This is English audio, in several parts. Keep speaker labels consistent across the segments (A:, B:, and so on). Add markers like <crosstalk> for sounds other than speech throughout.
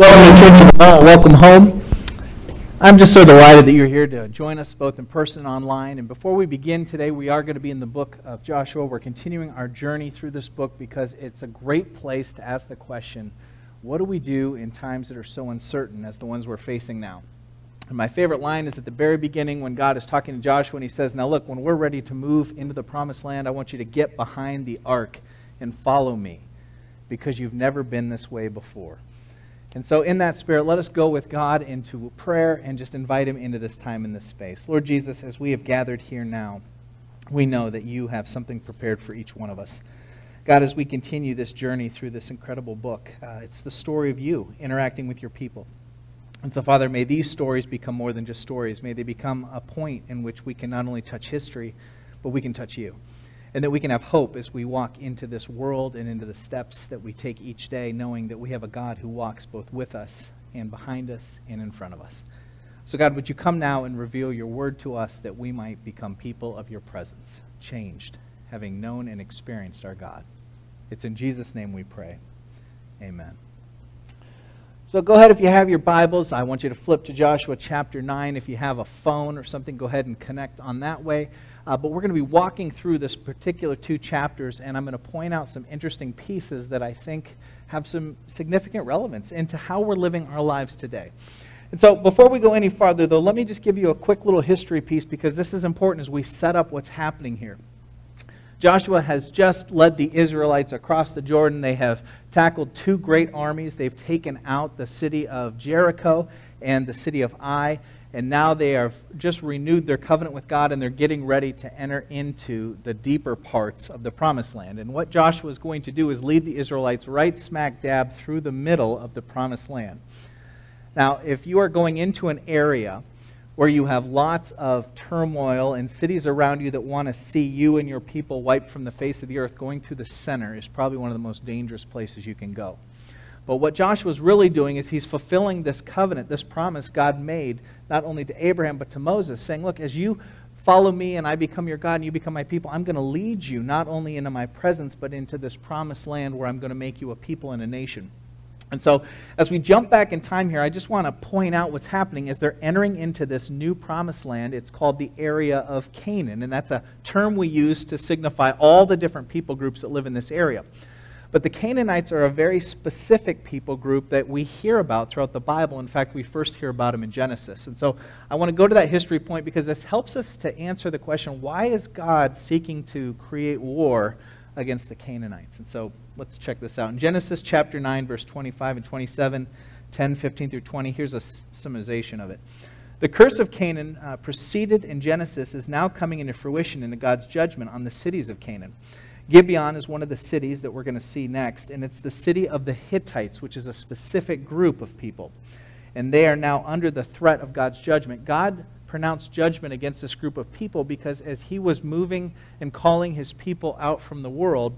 A: Welcome to Church of. Welcome home. I'm just so delighted that you're here to join us both in person and online. And before we begin today, we are going to be in the book of Joshua. We're continuing our journey through this book because it's a great place to ask the question what do we do in times that are so uncertain as the ones we're facing now? And my favorite line is at the very beginning when God is talking to Joshua and he says, Now look, when we're ready to move into the promised land, I want you to get behind the ark and follow me because you've never been this way before. And so, in that spirit, let us go with God into prayer and just invite Him into this time in this space. Lord Jesus, as we have gathered here now, we know that you have something prepared for each one of us. God, as we continue this journey through this incredible book, uh, it's the story of you interacting with your people. And so, Father, may these stories become more than just stories. May they become a point in which we can not only touch history, but we can touch you and that we can have hope as we walk into this world and into the steps that we take each day, knowing that we have a God who walks both with us and behind us and in front of us. So, God, would you come now and reveal your word to us that we might become people of your presence, changed, having known and experienced our God? It's in Jesus' name we pray. Amen. So go ahead if you have your Bibles. I want you to flip to Joshua chapter 9. If you have a phone or something, go ahead and connect on that way. Uh, but we're going to be walking through this particular two chapters, and I'm going to point out some interesting pieces that I think have some significant relevance into how we're living our lives today. And so, before we go any farther, though, let me just give you a quick little history piece because this is important as we set up what's happening here. Joshua has just led the Israelites across the Jordan. They have tackled two great armies. They've taken out the city of Jericho and the city of Ai and now they have just renewed their covenant with God and they're getting ready to enter into the deeper parts of the promised land. And what Joshua is going to do is lead the Israelites right smack dab through the middle of the promised land. Now, if you are going into an area where you have lots of turmoil and cities around you that want to see you and your people wiped from the face of the earth, going to the center is probably one of the most dangerous places you can go. But what Joshua is really doing is he's fulfilling this covenant, this promise God made, not only to Abraham, but to Moses, saying, Look, as you follow me and I become your God and you become my people, I'm going to lead you not only into my presence, but into this promised land where I'm going to make you a people and a nation. And so, as we jump back in time here, I just want to point out what's happening as they're entering into this new promised land. It's called the area of Canaan, and that's a term we use to signify all the different people groups that live in this area. But the Canaanites are a very specific people group that we hear about throughout the Bible. In fact, we first hear about them in Genesis. And so I want to go to that history point because this helps us to answer the question why is God seeking to create war against the Canaanites? And so let's check this out. In Genesis chapter 9, verse 25 and 27, 10, 15 through 20, here's a summarization of it. The curse of Canaan uh, preceded in Genesis is now coming into fruition in God's judgment on the cities of Canaan. Gibeon is one of the cities that we're going to see next, and it's the city of the Hittites, which is a specific group of people. And they are now under the threat of God's judgment. God pronounced judgment against this group of people because as he was moving and calling his people out from the world,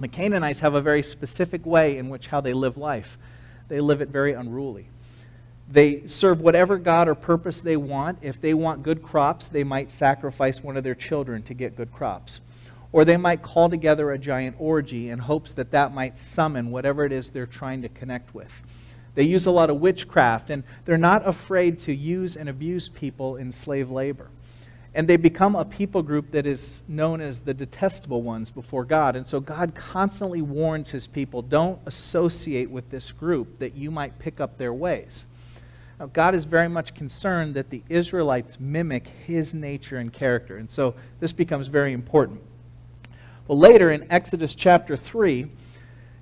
A: the Canaanites have a very specific way in which how they live life. They live it very unruly. They serve whatever God or purpose they want. If they want good crops, they might sacrifice one of their children to get good crops. Or they might call together a giant orgy in hopes that that might summon whatever it is they're trying to connect with. They use a lot of witchcraft, and they're not afraid to use and abuse people in slave labor. And they become a people group that is known as the detestable ones before God. And so God constantly warns his people don't associate with this group that you might pick up their ways. Now, God is very much concerned that the Israelites mimic his nature and character. And so this becomes very important. Well, later in Exodus chapter 3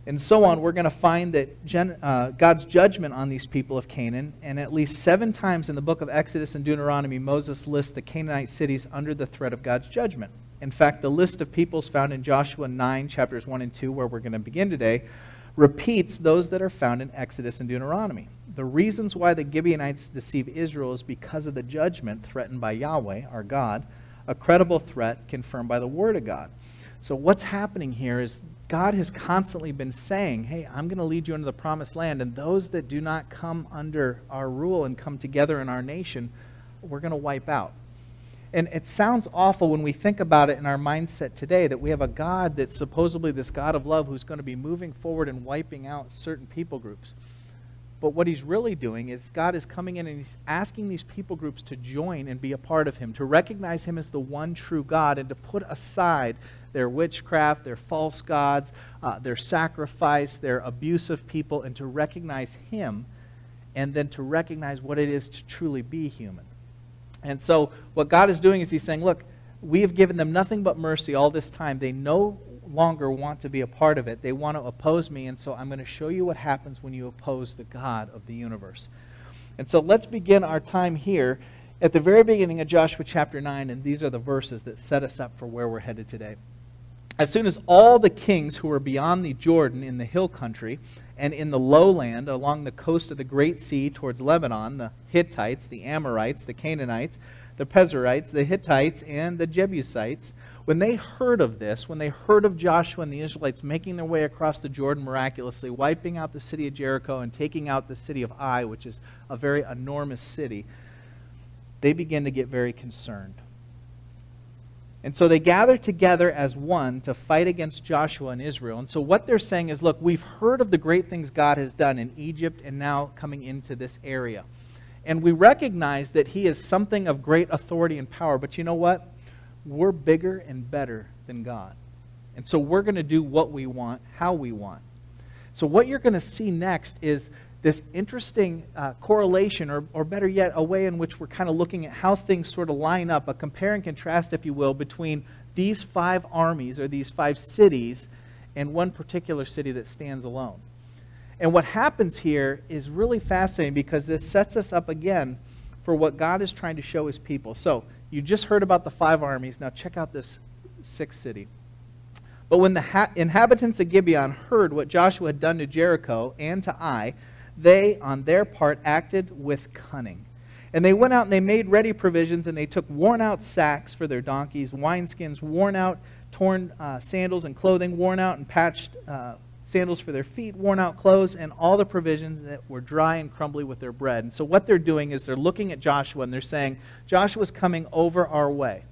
A: and so on, we're going to find that Gen, uh, God's judgment on these people of Canaan, and at least seven times in the book of Exodus and Deuteronomy, Moses lists the Canaanite cities under the threat of God's judgment. In fact, the list of peoples found in Joshua 9, chapters 1 and 2, where we're going to begin today, repeats those that are found in Exodus and Deuteronomy. The reasons why the Gibeonites deceive Israel is because of the judgment threatened by Yahweh, our God, a credible threat confirmed by the Word of God. So, what's happening here is God has constantly been saying, Hey, I'm going to lead you into the promised land, and those that do not come under our rule and come together in our nation, we're going to wipe out. And it sounds awful when we think about it in our mindset today that we have a God that's supposedly this God of love who's going to be moving forward and wiping out certain people groups. But what he's really doing is God is coming in and he's asking these people groups to join and be a part of him, to recognize him as the one true God, and to put aside their witchcraft, their false gods, uh, their sacrifice, their abuse of people, and to recognize him, and then to recognize what it is to truly be human. And so, what God is doing is He's saying, Look, we have given them nothing but mercy all this time. They no longer want to be a part of it. They want to oppose me, and so I'm going to show you what happens when you oppose the God of the universe. And so let's begin our time here at the very beginning of Joshua chapter 9, and these are the verses that set us up for where we're headed today. As soon as all the kings who were beyond the Jordan in the hill country and in the lowland along the coast of the Great Sea towards Lebanon, the Hittites, the Amorites, the Canaanites, the Perizzites, the Hivites, and the Jebusites, when they heard of this, when they heard of Joshua and the Israelites making their way across the Jordan miraculously, wiping out the city of Jericho and taking out the city of Ai, which is a very enormous city, they begin to get very concerned. And so they gather together as one to fight against Joshua and Israel. And so what they're saying is look, we've heard of the great things God has done in Egypt and now coming into this area. And we recognize that He is something of great authority and power. But you know what? We're bigger and better than God. And so we're going to do what we want, how we want. So, what you're going to see next is this interesting uh, correlation, or, or better yet, a way in which we're kind of looking at how things sort of line up, a compare and contrast, if you will, between these five armies or these five cities and one particular city that stands alone. And what happens here is really fascinating because this sets us up again for what God is trying to show his people. So, you just heard about the five armies. Now check out this sixth city. But when the ha- inhabitants of Gibeon heard what Joshua had done to Jericho and to Ai, they, on their part, acted with cunning. And they went out and they made ready provisions, and they took worn out sacks for their donkeys, wineskins, worn out, torn uh, sandals and clothing, worn out and patched uh, sandals for their feet, worn out clothes, and all the provisions that were dry and crumbly with their bread. And so what they're doing is they're looking at Joshua and they're saying, Joshua's coming over our way.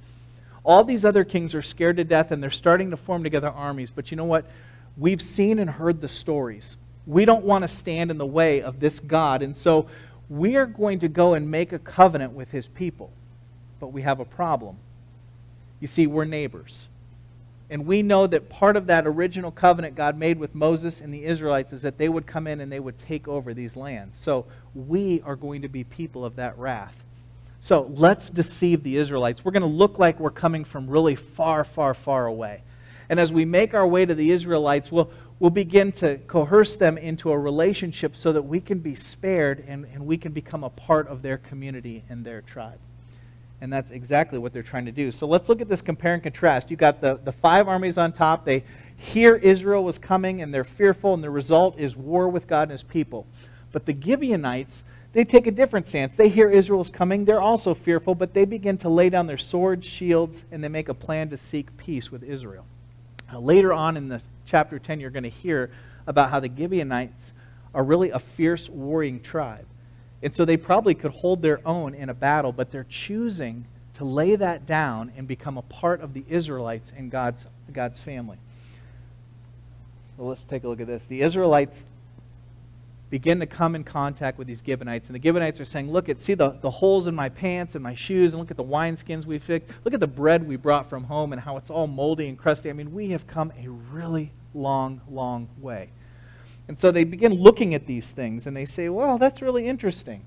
A: All these other kings are scared to death and they're starting to form together armies. But you know what? We've seen and heard the stories. We don't want to stand in the way of this God. And so we are going to go and make a covenant with his people. But we have a problem. You see, we're neighbors. And we know that part of that original covenant God made with Moses and the Israelites is that they would come in and they would take over these lands. So we are going to be people of that wrath. So let's deceive the Israelites. We're going to look like we're coming from really far, far, far away. And as we make our way to the Israelites, we'll, we'll begin to coerce them into a relationship so that we can be spared and, and we can become a part of their community and their tribe. And that's exactly what they're trying to do. So let's look at this compare and contrast. You've got the, the five armies on top. They hear Israel was coming and they're fearful, and the result is war with God and his people. But the Gibeonites, they take a different stance. They hear Israel is coming. They're also fearful, but they begin to lay down their swords, shields, and they make a plan to seek peace with Israel. Now, later on in the chapter 10, you're going to hear about how the Gibeonites are really a fierce warring tribe. And so they probably could hold their own in a battle, but they're choosing to lay that down and become a part of the Israelites and God's, God's family. So let's take a look at this. The Israelites begin to come in contact with these Gibeonites, and the Gibeonites are saying, Look at, see the, the holes in my pants and my shoes, and look at the wineskins we fixed. Look at the bread we brought from home and how it's all moldy and crusty. I mean, we have come a really long, long way. And so they begin looking at these things and they say, well, that's really interesting.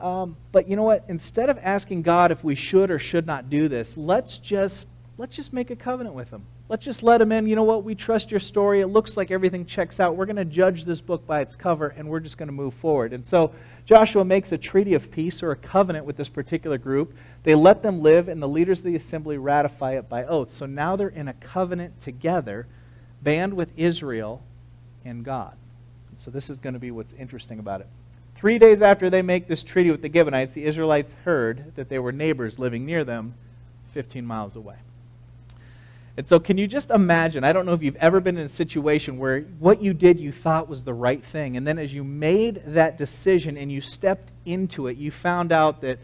A: Um, but you know what? Instead of asking God if we should or should not do this, let's just, let's just make a covenant with him. Let's just let him in. You know what? We trust your story. It looks like everything checks out. We're going to judge this book by its cover and we're just going to move forward. And so Joshua makes a treaty of peace or a covenant with this particular group. They let them live and the leaders of the assembly ratify it by oath. So now they're in a covenant together, band with Israel and God. So this is going to be what's interesting about it. Three days after they make this treaty with the Gibeonites, the Israelites heard that there were neighbors living near them 15 miles away. And so, can you just imagine? I don't know if you've ever been in a situation where what you did you thought was the right thing. And then, as you made that decision and you stepped into it, you found out that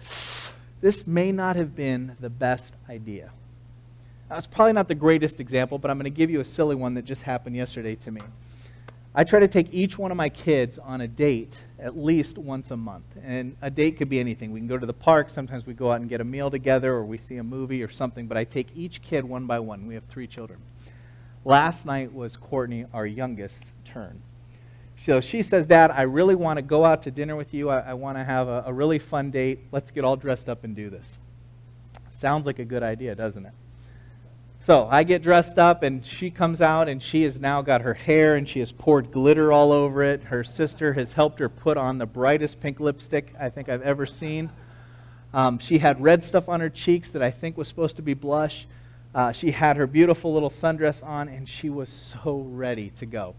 A: this may not have been the best idea. That's probably not the greatest example, but I'm going to give you a silly one that just happened yesterday to me. I try to take each one of my kids on a date at least once a month. And a date could be anything. We can go to the park, sometimes we go out and get a meal together, or we see a movie or something, but I take each kid one by one. We have three children. Last night was Courtney, our youngest's turn. So she says, Dad, I really want to go out to dinner with you. I, I want to have a, a really fun date. Let's get all dressed up and do this. Sounds like a good idea, doesn't it? So I get dressed up, and she comes out, and she has now got her hair, and she has poured glitter all over it. Her sister has helped her put on the brightest pink lipstick I think I've ever seen. Um, she had red stuff on her cheeks that I think was supposed to be blush. Uh, she had her beautiful little sundress on, and she was so ready to go.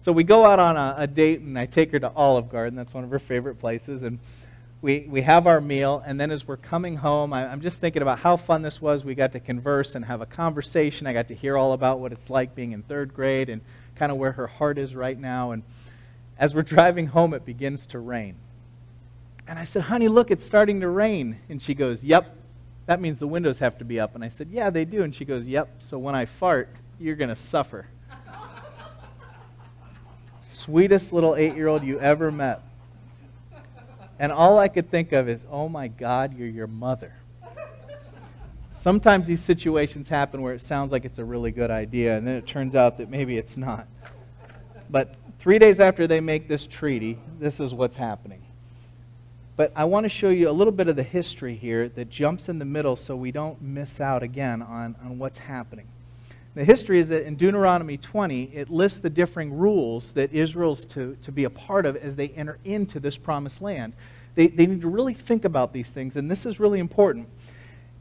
A: So we go out on a, a date, and I take her to Olive Garden. That's one of her favorite places, and we, we have our meal, and then as we're coming home, I, I'm just thinking about how fun this was. We got to converse and have a conversation. I got to hear all about what it's like being in third grade and kind of where her heart is right now. And as we're driving home, it begins to rain. And I said, Honey, look, it's starting to rain. And she goes, Yep, that means the windows have to be up. And I said, Yeah, they do. And she goes, Yep, so when I fart, you're going to suffer. <laughs> Sweetest little eight year old you ever met. And all I could think of is, oh my God, you're your mother. Sometimes these situations happen where it sounds like it's a really good idea, and then it turns out that maybe it's not. But three days after they make this treaty, this is what's happening. But I want to show you a little bit of the history here that jumps in the middle so we don't miss out again on, on what's happening. The history is that in Deuteronomy 20, it lists the differing rules that Israel's to, to be a part of as they enter into this promised land. They, they need to really think about these things, and this is really important.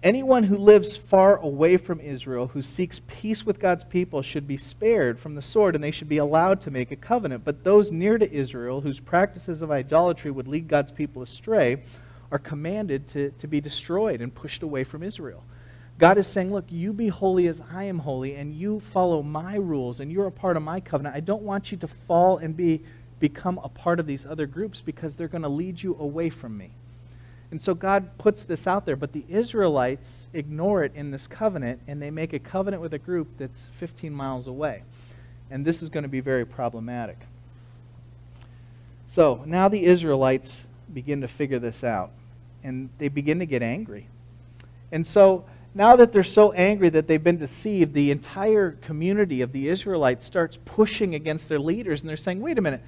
A: Anyone who lives far away from Israel, who seeks peace with God's people, should be spared from the sword, and they should be allowed to make a covenant. But those near to Israel, whose practices of idolatry would lead God's people astray, are commanded to, to be destroyed and pushed away from Israel. God is saying, Look, you be holy as I am holy, and you follow my rules, and you're a part of my covenant. I don't want you to fall and be, become a part of these other groups because they're going to lead you away from me. And so God puts this out there, but the Israelites ignore it in this covenant, and they make a covenant with a group that's 15 miles away. And this is going to be very problematic. So now the Israelites begin to figure this out, and they begin to get angry. And so now that they're so angry that they've been deceived, the entire community of the Israelites starts pushing against their leaders, and they're saying, wait a minute,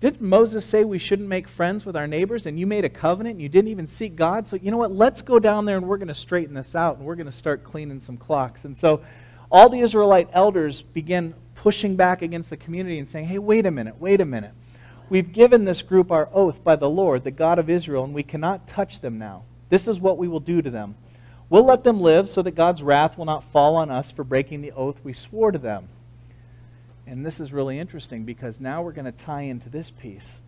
A: didn't Moses say we shouldn't make friends with our neighbors, and you made a covenant, and you didn't even seek God? So, you know what? Let's go down there, and we're going to straighten this out, and we're going to start cleaning some clocks. And so all the Israelite elders begin pushing back against the community and saying, hey, wait a minute, wait a minute. We've given this group our oath by the Lord, the God of Israel, and we cannot touch them now. This is what we will do to them. We'll let them live so that God's wrath will not fall on us for breaking the oath we swore to them. And this is really interesting because now we're going to tie into this piece.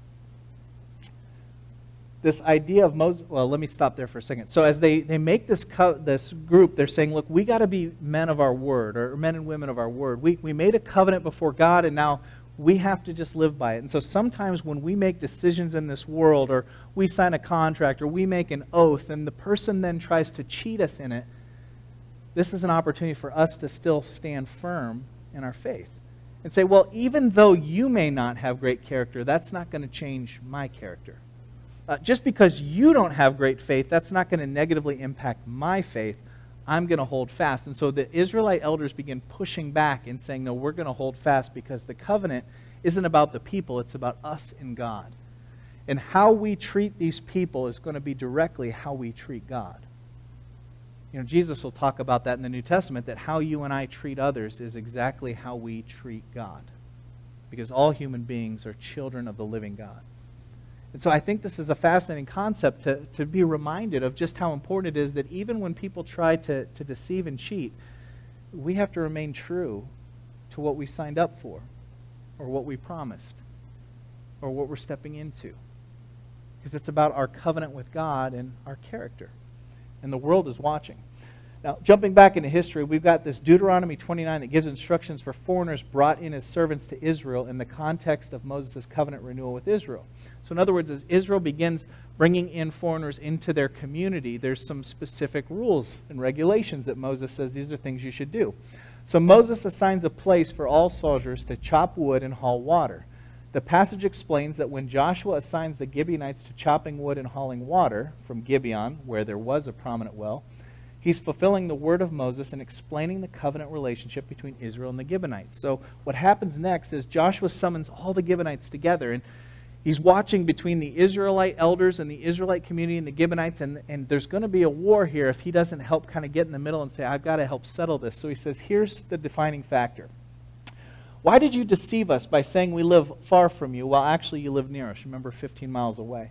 A: This idea of Moses, well, let me stop there for a second. So, as they, they make this, co- this group, they're saying, look, we got to be men of our word, or men and women of our word. We, we made a covenant before God, and now we have to just live by it. And so sometimes when we make decisions in this world, or we sign a contract, or we make an oath, and the person then tries to cheat us in it, this is an opportunity for us to still stand firm in our faith and say, well, even though you may not have great character, that's not going to change my character. Uh, just because you don't have great faith, that's not going to negatively impact my faith. I'm going to hold fast. And so the Israelite elders begin pushing back and saying, no, we're going to hold fast because the covenant isn't about the people, it's about us and God. And how we treat these people is going to be directly how we treat God. You know, Jesus will talk about that in the New Testament that how you and I treat others is exactly how we treat God. Because all human beings are children of the living God. And so I think this is a fascinating concept to, to be reminded of just how important it is that even when people try to, to deceive and cheat, we have to remain true to what we signed up for, or what we promised, or what we're stepping into. Because it's about our covenant with God and our character. And the world is watching. Now, jumping back into history, we've got this Deuteronomy 29 that gives instructions for foreigners brought in as servants to Israel in the context of Moses' covenant renewal with Israel. So, in other words, as Israel begins bringing in foreigners into their community, there's some specific rules and regulations that Moses says these are things you should do. So Moses assigns a place for all soldiers to chop wood and haul water. The passage explains that when Joshua assigns the Gibeonites to chopping wood and hauling water from Gibeon, where there was a prominent well, he's fulfilling the word of Moses and explaining the covenant relationship between Israel and the Gibeonites. So what happens next is Joshua summons all the Gibeonites together and he's watching between the Israelite elders and the Israelite community and the Gibeonites, and, and there's going to be a war here if he doesn't help kind of get in the middle and say, I've got to help settle this. So he says, here's the defining factor. Why did you deceive us by saying we live far from you while actually you live near us? Remember, 15 miles away.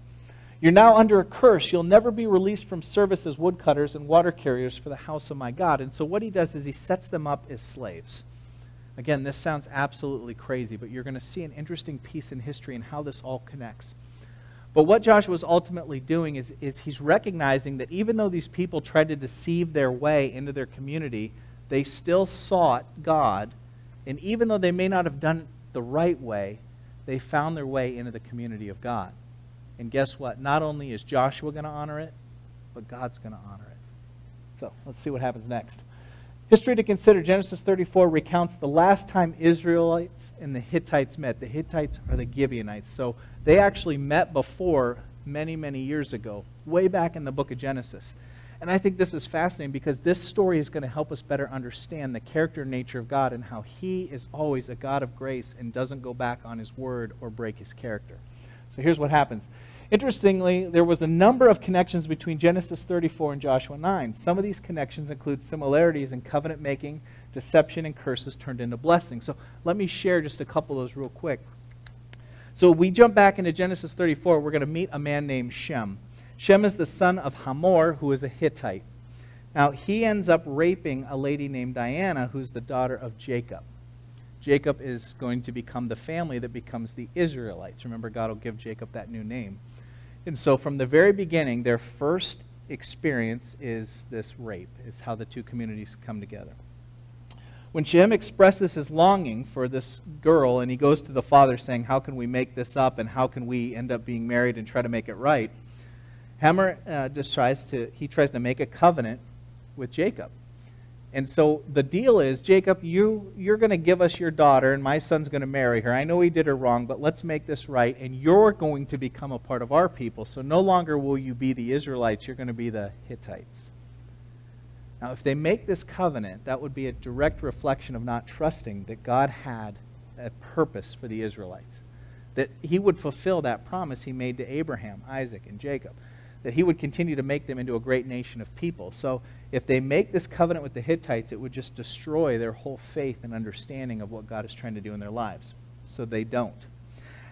A: You're now under a curse. You'll never be released from service as woodcutters and water carriers for the house of my God. And so what he does is he sets them up as slaves. Again, this sounds absolutely crazy, but you're going to see an interesting piece in history and how this all connects. But what Joshua is ultimately doing is, is he's recognizing that even though these people tried to deceive their way into their community, they still sought God and even though they may not have done it the right way, they found their way into the community of God. And guess what? Not only is Joshua going to honor it, but God's going to honor it. So let's see what happens next. History to consider Genesis 34 recounts the last time Israelites and the Hittites met. The Hittites are the Gibeonites. So they actually met before many, many years ago, way back in the book of Genesis. And I think this is fascinating because this story is going to help us better understand the character and nature of God and how He is always a God of grace and doesn't go back on His word or break His character. So here's what happens. Interestingly, there was a number of connections between Genesis 34 and Joshua 9. Some of these connections include similarities in covenant making, deception, and curses turned into blessings. So let me share just a couple of those real quick. So we jump back into Genesis 34. We're going to meet a man named Shem. Shem is the son of Hamor, who is a Hittite. Now, he ends up raping a lady named Dinah, who's the daughter of Jacob. Jacob is going to become the family that becomes the Israelites. Remember, God will give Jacob that new name. And so, from the very beginning, their first experience is this rape, is how the two communities come together. When Shem expresses his longing for this girl and he goes to the father saying, How can we make this up and how can we end up being married and try to make it right? Hamor uh, just tries to, he tries to make a covenant with Jacob. And so the deal is, Jacob, you, you're going to give us your daughter, and my son's going to marry her. I know he did her wrong, but let's make this right, and you're going to become a part of our people. So no longer will you be the Israelites, you're going to be the Hittites. Now, if they make this covenant, that would be a direct reflection of not trusting that God had a purpose for the Israelites, that he would fulfill that promise he made to Abraham, Isaac, and Jacob that he would continue to make them into a great nation of people. So if they make this covenant with the Hittites, it would just destroy their whole faith and understanding of what God is trying to do in their lives. So they don't.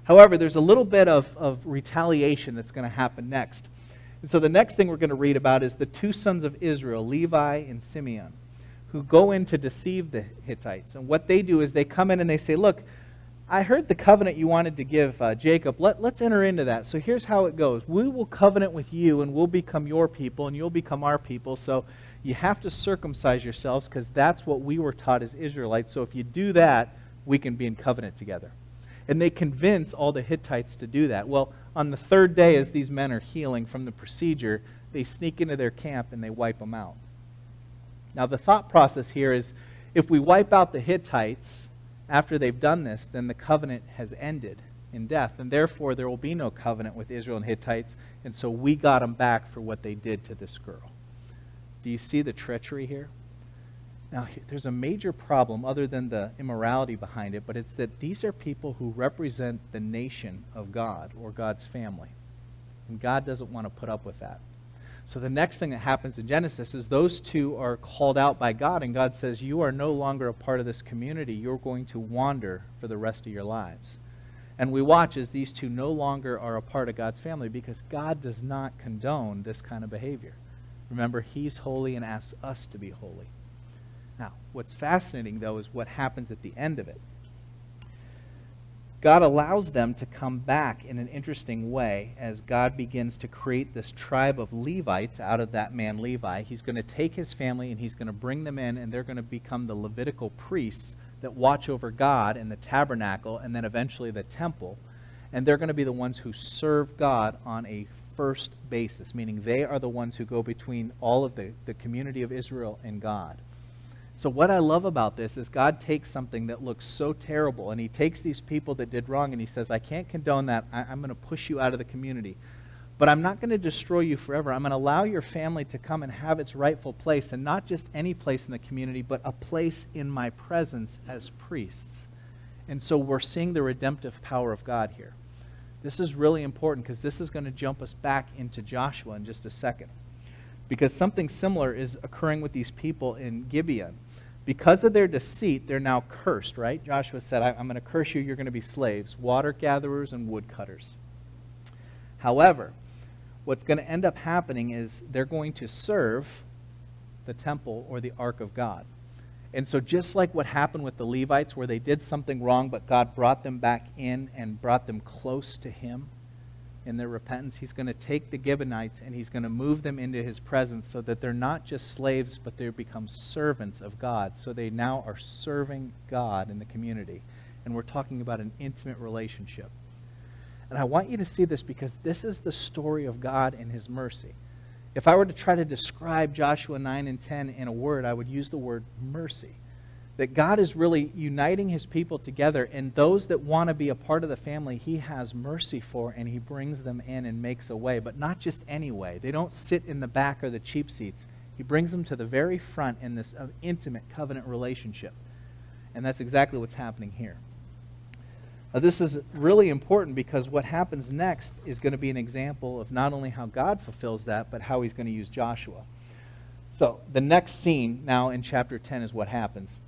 A: However, there's a little bit of, of retaliation that's going to happen next. And so the next thing we're going to read about is the two sons of Israel, Levi and Simeon, who go in to deceive the Hittites. And what they do is they come in and they say, Look, I heard the covenant you wanted to give uh, Jacob. Let, let's enter into that. So here's how it goes We will covenant with you, and we'll become your people, and you'll become our people. So you have to circumcise yourselves because that's what we were taught as Israelites. So if you do that, we can be in covenant together. And they convince all the Hittites to do that. Well, on the third day, as these men are healing from the procedure, they sneak into their camp and they wipe them out. Now, the thought process here is if we wipe out the Hittites, after they've done this, then the covenant has ended in death. And therefore, there will be no covenant with Israel and Hittites. And so we got them back for what they did to this girl. Do you see the treachery here? Now, there's a major problem other than the immorality behind it, but it's that these are people who represent the nation of God or God's family. And God doesn't want to put up with that. So the next thing that happens in Genesis is those two are called out by God, and God says, You are no longer a part of this community. You're going to wander for the rest of your lives. And we watch as these two no longer are a part of God's family because God does not condone this kind of behavior. Remember, He's holy and asks us to be holy. Now, what's fascinating, though, is what happens at the end of it. God allows them to come back in an interesting way as God begins to create this tribe of Levites out of that man Levi. He's going to take his family and he's going to bring them in, and they're going to become the Levitical priests that watch over God in the tabernacle and then eventually the temple. And they're going to be the ones who serve God on a first basis, meaning they are the ones who go between all of the, the community of Israel and God. So, what I love about this is God takes something that looks so terrible, and He takes these people that did wrong, and He says, I can't condone that. I, am going to push you out of the community. But I'm not going to destroy you forever. I'm going to allow your family to come and have its rightful place, and not just any place in the community, but a place in my presence as priests. And so we're seeing the redemptive power of God here. This is really important because this is going to jump us back into Joshua in just a second. Because something similar is occurring with these people in Gibeon. Because of their deceit, they're now cursed, right? Joshua said, I'm going to curse you, you're going to be slaves, water gatherers and woodcutters. However, what's going to end up happening is they're going to serve the temple or the ark of God. And so, just like what happened with the Levites, where they did something wrong, but God brought them back in and brought them close to Him in their repentance, He's going to take the Gibeonites and He's going to move them into His presence so that they're not just slaves, but they become servants of God. So they now are serving God in the community. And we're talking about an intimate relationship. And I want you to see this because this is the story of God and His mercy. If I were to try to describe Joshua 9 and 10 in a word, I would use the word mercy. That God is really uniting His people together, and those that want to be a part of the family, He has mercy for, and He brings them in and makes a way. But not just any way. They don't sit in the back or the cheap seats. He brings them to the very front in this uh, intimate covenant relationship. And that's exactly what's happening here. Now, this is really important because what happens next is going to be an example of not only how God fulfills that, but how he's going to use Joshua. So, the next scene now in chapter 10 is what happens.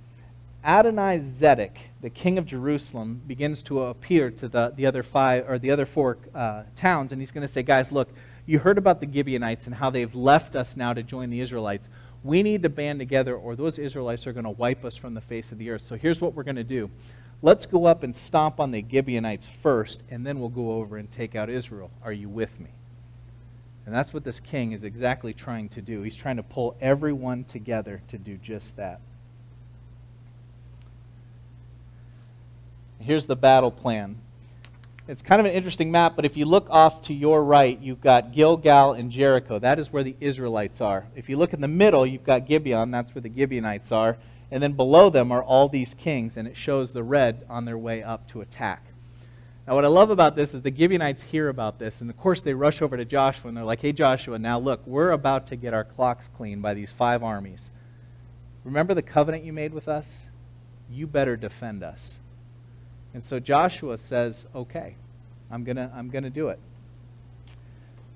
A: Adonai Zedek, the king of Jerusalem, begins to appear to the, the other five or the other four uh, towns, and he's going to say, Guys, look, you heard about the Gibeonites and how they've left us now to join the Israelites. We need to band together, or those Israelites are going to wipe us from the face of the earth. So here's what we're going to do Let's go up and stomp on the Gibeonites first, and then we'll go over and take out Israel. Are you with me? And that's what this king is exactly trying to do. He's trying to pull everyone together to do just that. Here's the battle plan. It's kind of an interesting map, but if you look off to your right, you've got Gilgal and Jericho. That is where the Israelites are. If you look in the middle, you've got Gibeon. That's where the Gibeonites are. And then below them are all these kings, and it shows the red on their way up to attack. Now, what I love about this is the Gibeonites hear about this, and of course they rush over to Joshua and they're like, hey, Joshua, now look, we're about to get our clocks cleaned by these five armies. Remember the covenant you made with us? You better defend us. And so Joshua says, okay, I'm going to I'm going to do it.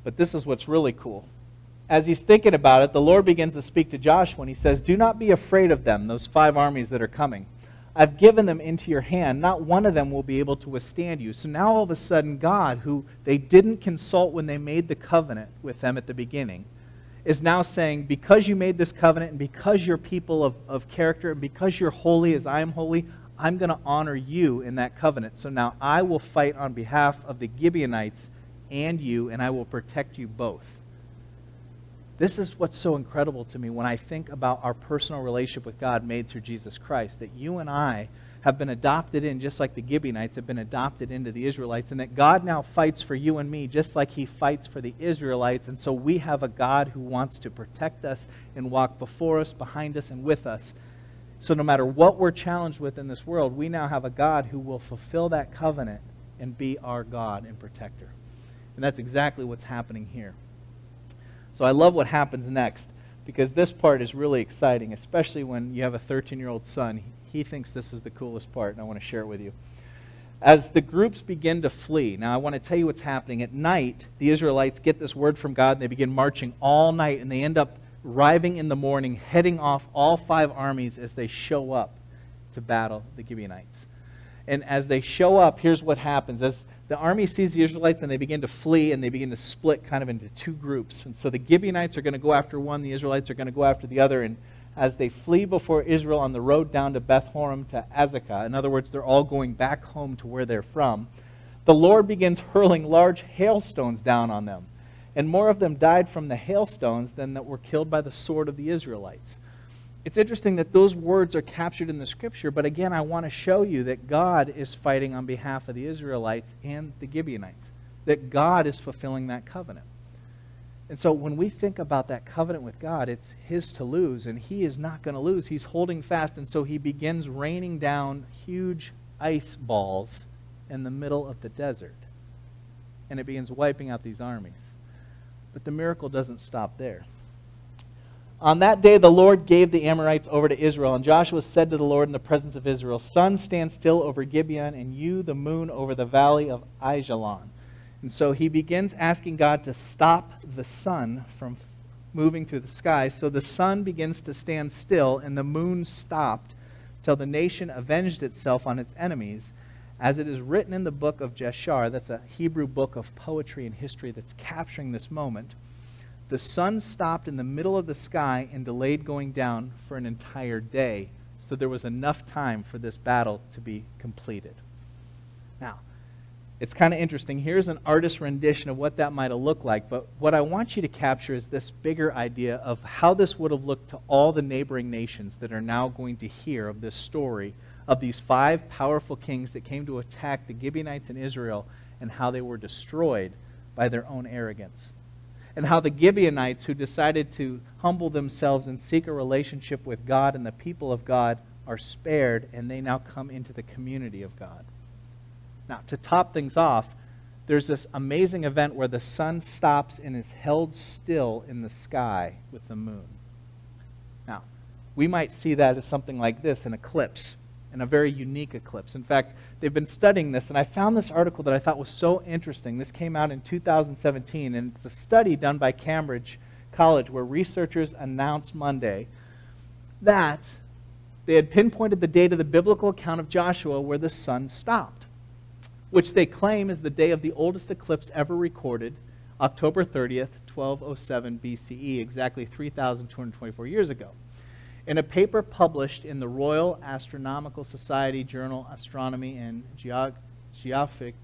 A: But this is what's really cool as he's thinking about it, the Lord begins to speak to Joshua and he says, Do not be afraid of them, those five armies that are coming. I've given them into your hand. Not one of them will be able to withstand you. So now all of a sudden, God, who they didn't consult when they made the covenant with them at the beginning, is now saying, Because you made this covenant and because you're people of, of character and because you're holy as I am holy, I'm going to honor you in that covenant. So now I will fight on behalf of the Gibeonites and you, and I will protect you both. This is what's so incredible to me when I think about our personal relationship with God made through Jesus Christ, that you and I have been adopted in just like the Gibeonites have been adopted into the Israelites, and that God now fights for you and me just like he fights for the Israelites. And so we have a God who wants to protect us and walk before us, behind us, and with us. So no matter what we're challenged with in this world, we now have a God who will fulfill that covenant and be our God and protector. And that's exactly what's happening here. So I love what happens next because this part is really exciting, especially when you have a 13 year old son. He thinks this is the coolest part, and I want to share it with you. As the groups begin to flee, now I want to tell you what's happening. At night, the Israelites get this word from God, and they begin marching all night, and they end up arriving in the morning, heading off all five armies as they show up to battle the Gibeonites. And as they show up, here's what happens. As the army sees the Israelites and they begin to flee and they begin to split kind of into two groups. And so the Gibeonites are going to go after one, the Israelites are going to go after the other. And as they flee before Israel on the road down to Beth Horon to Azekah, in other words, they're all going back home to where they're from, the Lord begins hurling large hailstones down on them. And more of them died from the hailstones than that were killed by the sword of the Israelites it's interesting that those words are captured in the scripture, but again, I want to show you that God is fighting on behalf of the Israelites and the Gibeonites, that God is fulfilling that covenant. And so when we think about that covenant with God, it's his to lose, and he is not going to lose. He's holding fast, and so he begins raining down huge ice balls in the middle of the desert. And it begins wiping out these armies. But the miracle doesn't stop there. On that day, the Lord gave the Amorites over to Israel, and Joshua said to the Lord in the presence of Israel, Sun, stand still over Gibeon, and you, the moon, over the valley of Ajalon. And so he begins asking God to stop the sun from moving through the sky. So the sun begins to stand still, and the moon stopped till the nation avenged itself on its enemies. As it is written in the book of Jashar, that's a Hebrew book of poetry and history that's capturing this moment. The sun stopped in the middle of the sky and delayed going down for an entire day. So there was enough time for this battle to be completed. Now, it's kind of interesting. Here's an artist's rendition of what that might have looked like. But what I want you to capture is this bigger idea of how this would have looked to all the neighboring nations that are now going to hear of this story of these five powerful kings that came to attack the Gibeonites in Israel and how they were destroyed by their own arrogance. And how the Gibeonites, who decided to humble themselves and seek a relationship with God and the people of God, are spared and they now come into the community of God. Now, to top things off, there's this amazing event where the sun stops and is held still in the sky with the moon. Now, we might see that as something like this an eclipse, and a very unique eclipse. In fact, they've been studying this, and I found this article that I thought was so interesting. This came out in 2017, and it's a study done by Cambridge College where researchers announced Monday that they had pinpointed the date of the biblical account of Joshua where the sun stopped which they claim is the day of the oldest eclipse ever recorded, October 30th, 1207 BCE, exactly 3,224 years ago. In a paper published in the Royal Astronomical Society journal Astronomy and Geog- Geophic,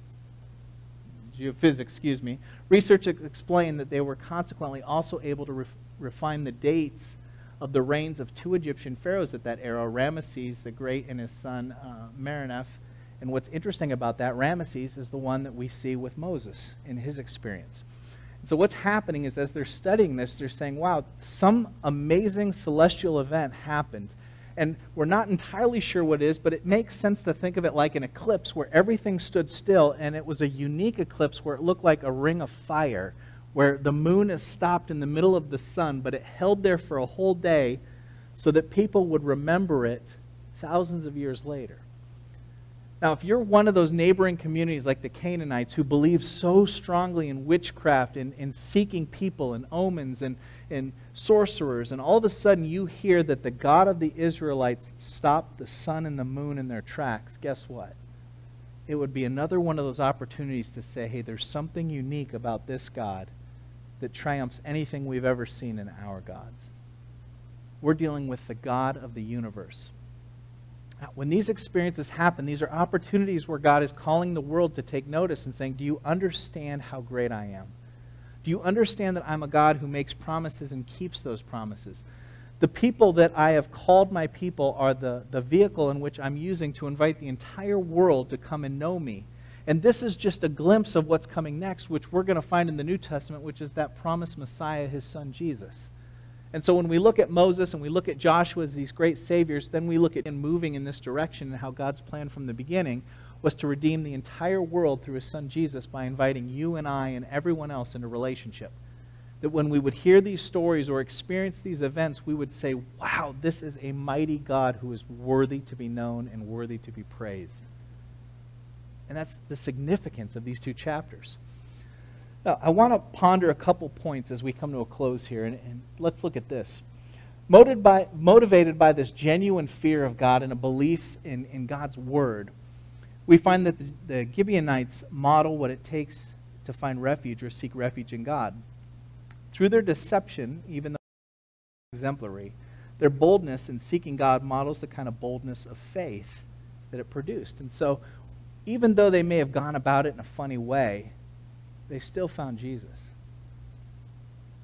A: Geophysics, excuse me, researchers explained that they were consequently also able to ref- refine the dates of the reigns of two Egyptian pharaohs at that era, Ramesses the Great and his son uh, and what's interesting about that, Ramesses is the one that we see with Moses in his experience. So what's happening is as they're studying this, they're saying, wow, some amazing celestial event happened. And we're not entirely sure what it is, but it makes sense to think of it like an eclipse where everything stood still, and it was a unique eclipse where it looked like a ring of fire, where the moon is stopped in the middle of the sun, but it held there for a whole day so that people would remember it thousands of years later. Now, if you're one of those neighboring communities like the Canaanites who believe so strongly in witchcraft and in seeking people and omens and, and sorcerers, and all of a sudden you hear that the God of the Israelites stopped the sun and the moon in their tracks, guess what? It would be another one of those opportunities to say, hey, there's something unique about this God that triumphs anything we've ever seen in our gods. We're dealing with the God of the universe when these experiences happen, these are opportunities where God is calling the world to take notice and saying, Do you understand how great I am? Do you understand that I'm a God who makes promises and keeps those promises? The people that I have called my people are the, the vehicle in which I'm using to invite the entire world to come and know me. And this is just a glimpse of what's coming next, which we're going to find in the New Testament, which is that promised Messiah, his son Jesus. And so when we look at Moses and we look at Joshua as these great saviors, then we look at him moving in this direction and how God's plan from the beginning was to redeem the entire world through his son Jesus by inviting you and I and everyone else into relationship. That when we would hear these stories or experience these events, we would say, wow, this is a mighty God who is worthy to be known and worthy to be praised. And that's the significance of these two chapters. Now, I want to ponder a couple points as we come to a close here, and, and let's look at this. Motivated by, motivated by this genuine fear of God and a belief in, in God's word, we find that the, the Gibeonites model what it takes to find refuge or seek refuge in God. Through their deception, even though exemplary, their boldness in seeking God models the kind of boldness of faith that it produced. And so, even though they may have gone about it in a funny way, they still found Jesus.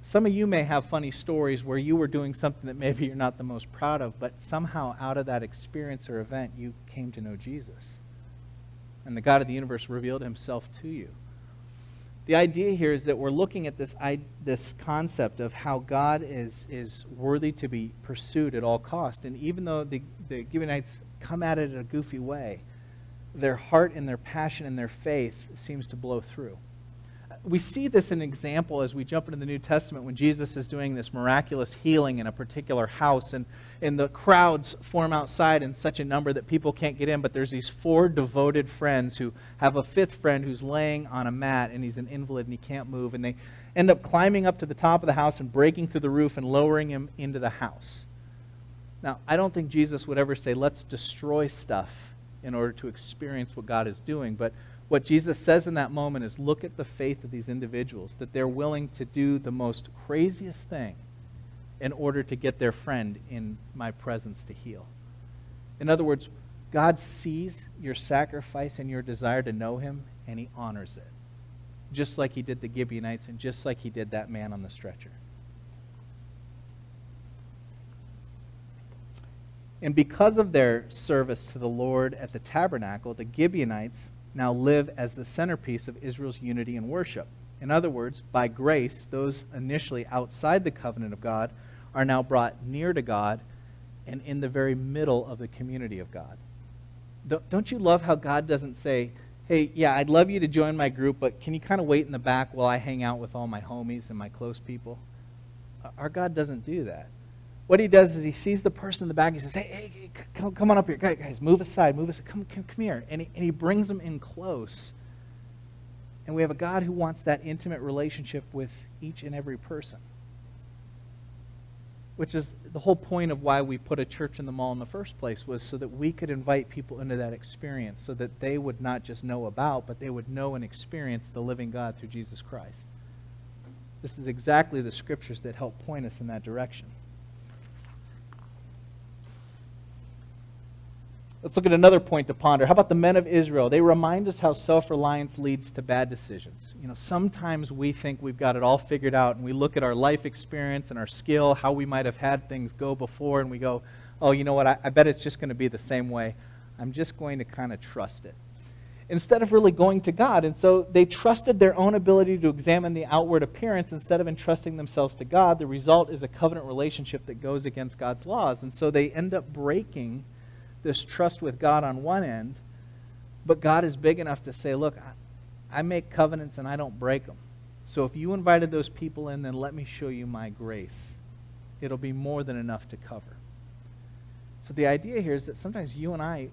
A: Some of you may have funny stories where you were doing something that maybe you're not the most proud of, but somehow out of that experience or event, you came to know Jesus. And the God of the universe revealed himself to you. The idea here is that we're looking at this, this concept of how God is, is worthy to be pursued at all cost. And even though the, the Gibeonites come at it in a goofy way, their heart and their passion and their faith seems to blow through we see this in example as we jump into the New Testament when Jesus is doing this miraculous healing in a particular house, and, and the crowds form outside in such a number that people can't get in. But there's these four devoted friends who have a fifth friend who's laying on a mat, and he's an invalid and he can't move. And they end up climbing up to the top of the house and breaking through the roof and lowering him into the house. Now, I don't think Jesus would ever say, let's destroy stuff in order to experience what God is doing, but what Jesus says in that moment is look at the faith of these individuals, that they're willing to do the most craziest thing in order to get their friend in my presence to heal. In other words, God sees your sacrifice and your desire to know Him, and He honors it. Just like He did the Gibeonites, and just like He did that man on the stretcher. And because of their service to the Lord at the tabernacle, the Gibeonites now live as the centerpiece of Israel's unity and worship. In other words, by grace, those initially outside the covenant of God are now brought near to God and in the very middle of the community of God. Don't you love how God doesn't say, hey, yeah, I'd love you to join my group, but can you kind of wait in the back while I hang out with all my homies and my close people? Our God doesn't do that what he does is he sees the person in the back. And he says, Hey, hey come, come on up here. Guys, move aside. Move aside. Come, come, come here. And he, and he brings them in close. And we have a God who wants that intimate relationship with each and every person. Which is the whole point of why we put a church in the mall in the first place, was so that we could invite people into that experience, so that they would not just know about, but they would know and experience the living God through Jesus Christ. This is exactly the scriptures that help point us in that direction. Let's look at another point to ponder. How about the men of Israel? They remind us how self reliance leads to bad decisions. You know, sometimes we think we've got it all figured out, and we look at our life experience and our skill, how we might have had things go before, and we go, oh, you know what? I, I bet it's just going to be the same way. I'm just going to kind of trust it. Instead of really going to God. And so they trusted their own ability to examine the outward appearance instead of entrusting themselves to God. The result is a covenant relationship that goes against God's laws. And so they end up breaking this trust with God on one end, but God is big enough to say, look, I, I make covenants and I don't break them. So if you invited those people in, then let me show you my grace. It'll be more than enough to cover. So the idea here is that sometimes you and I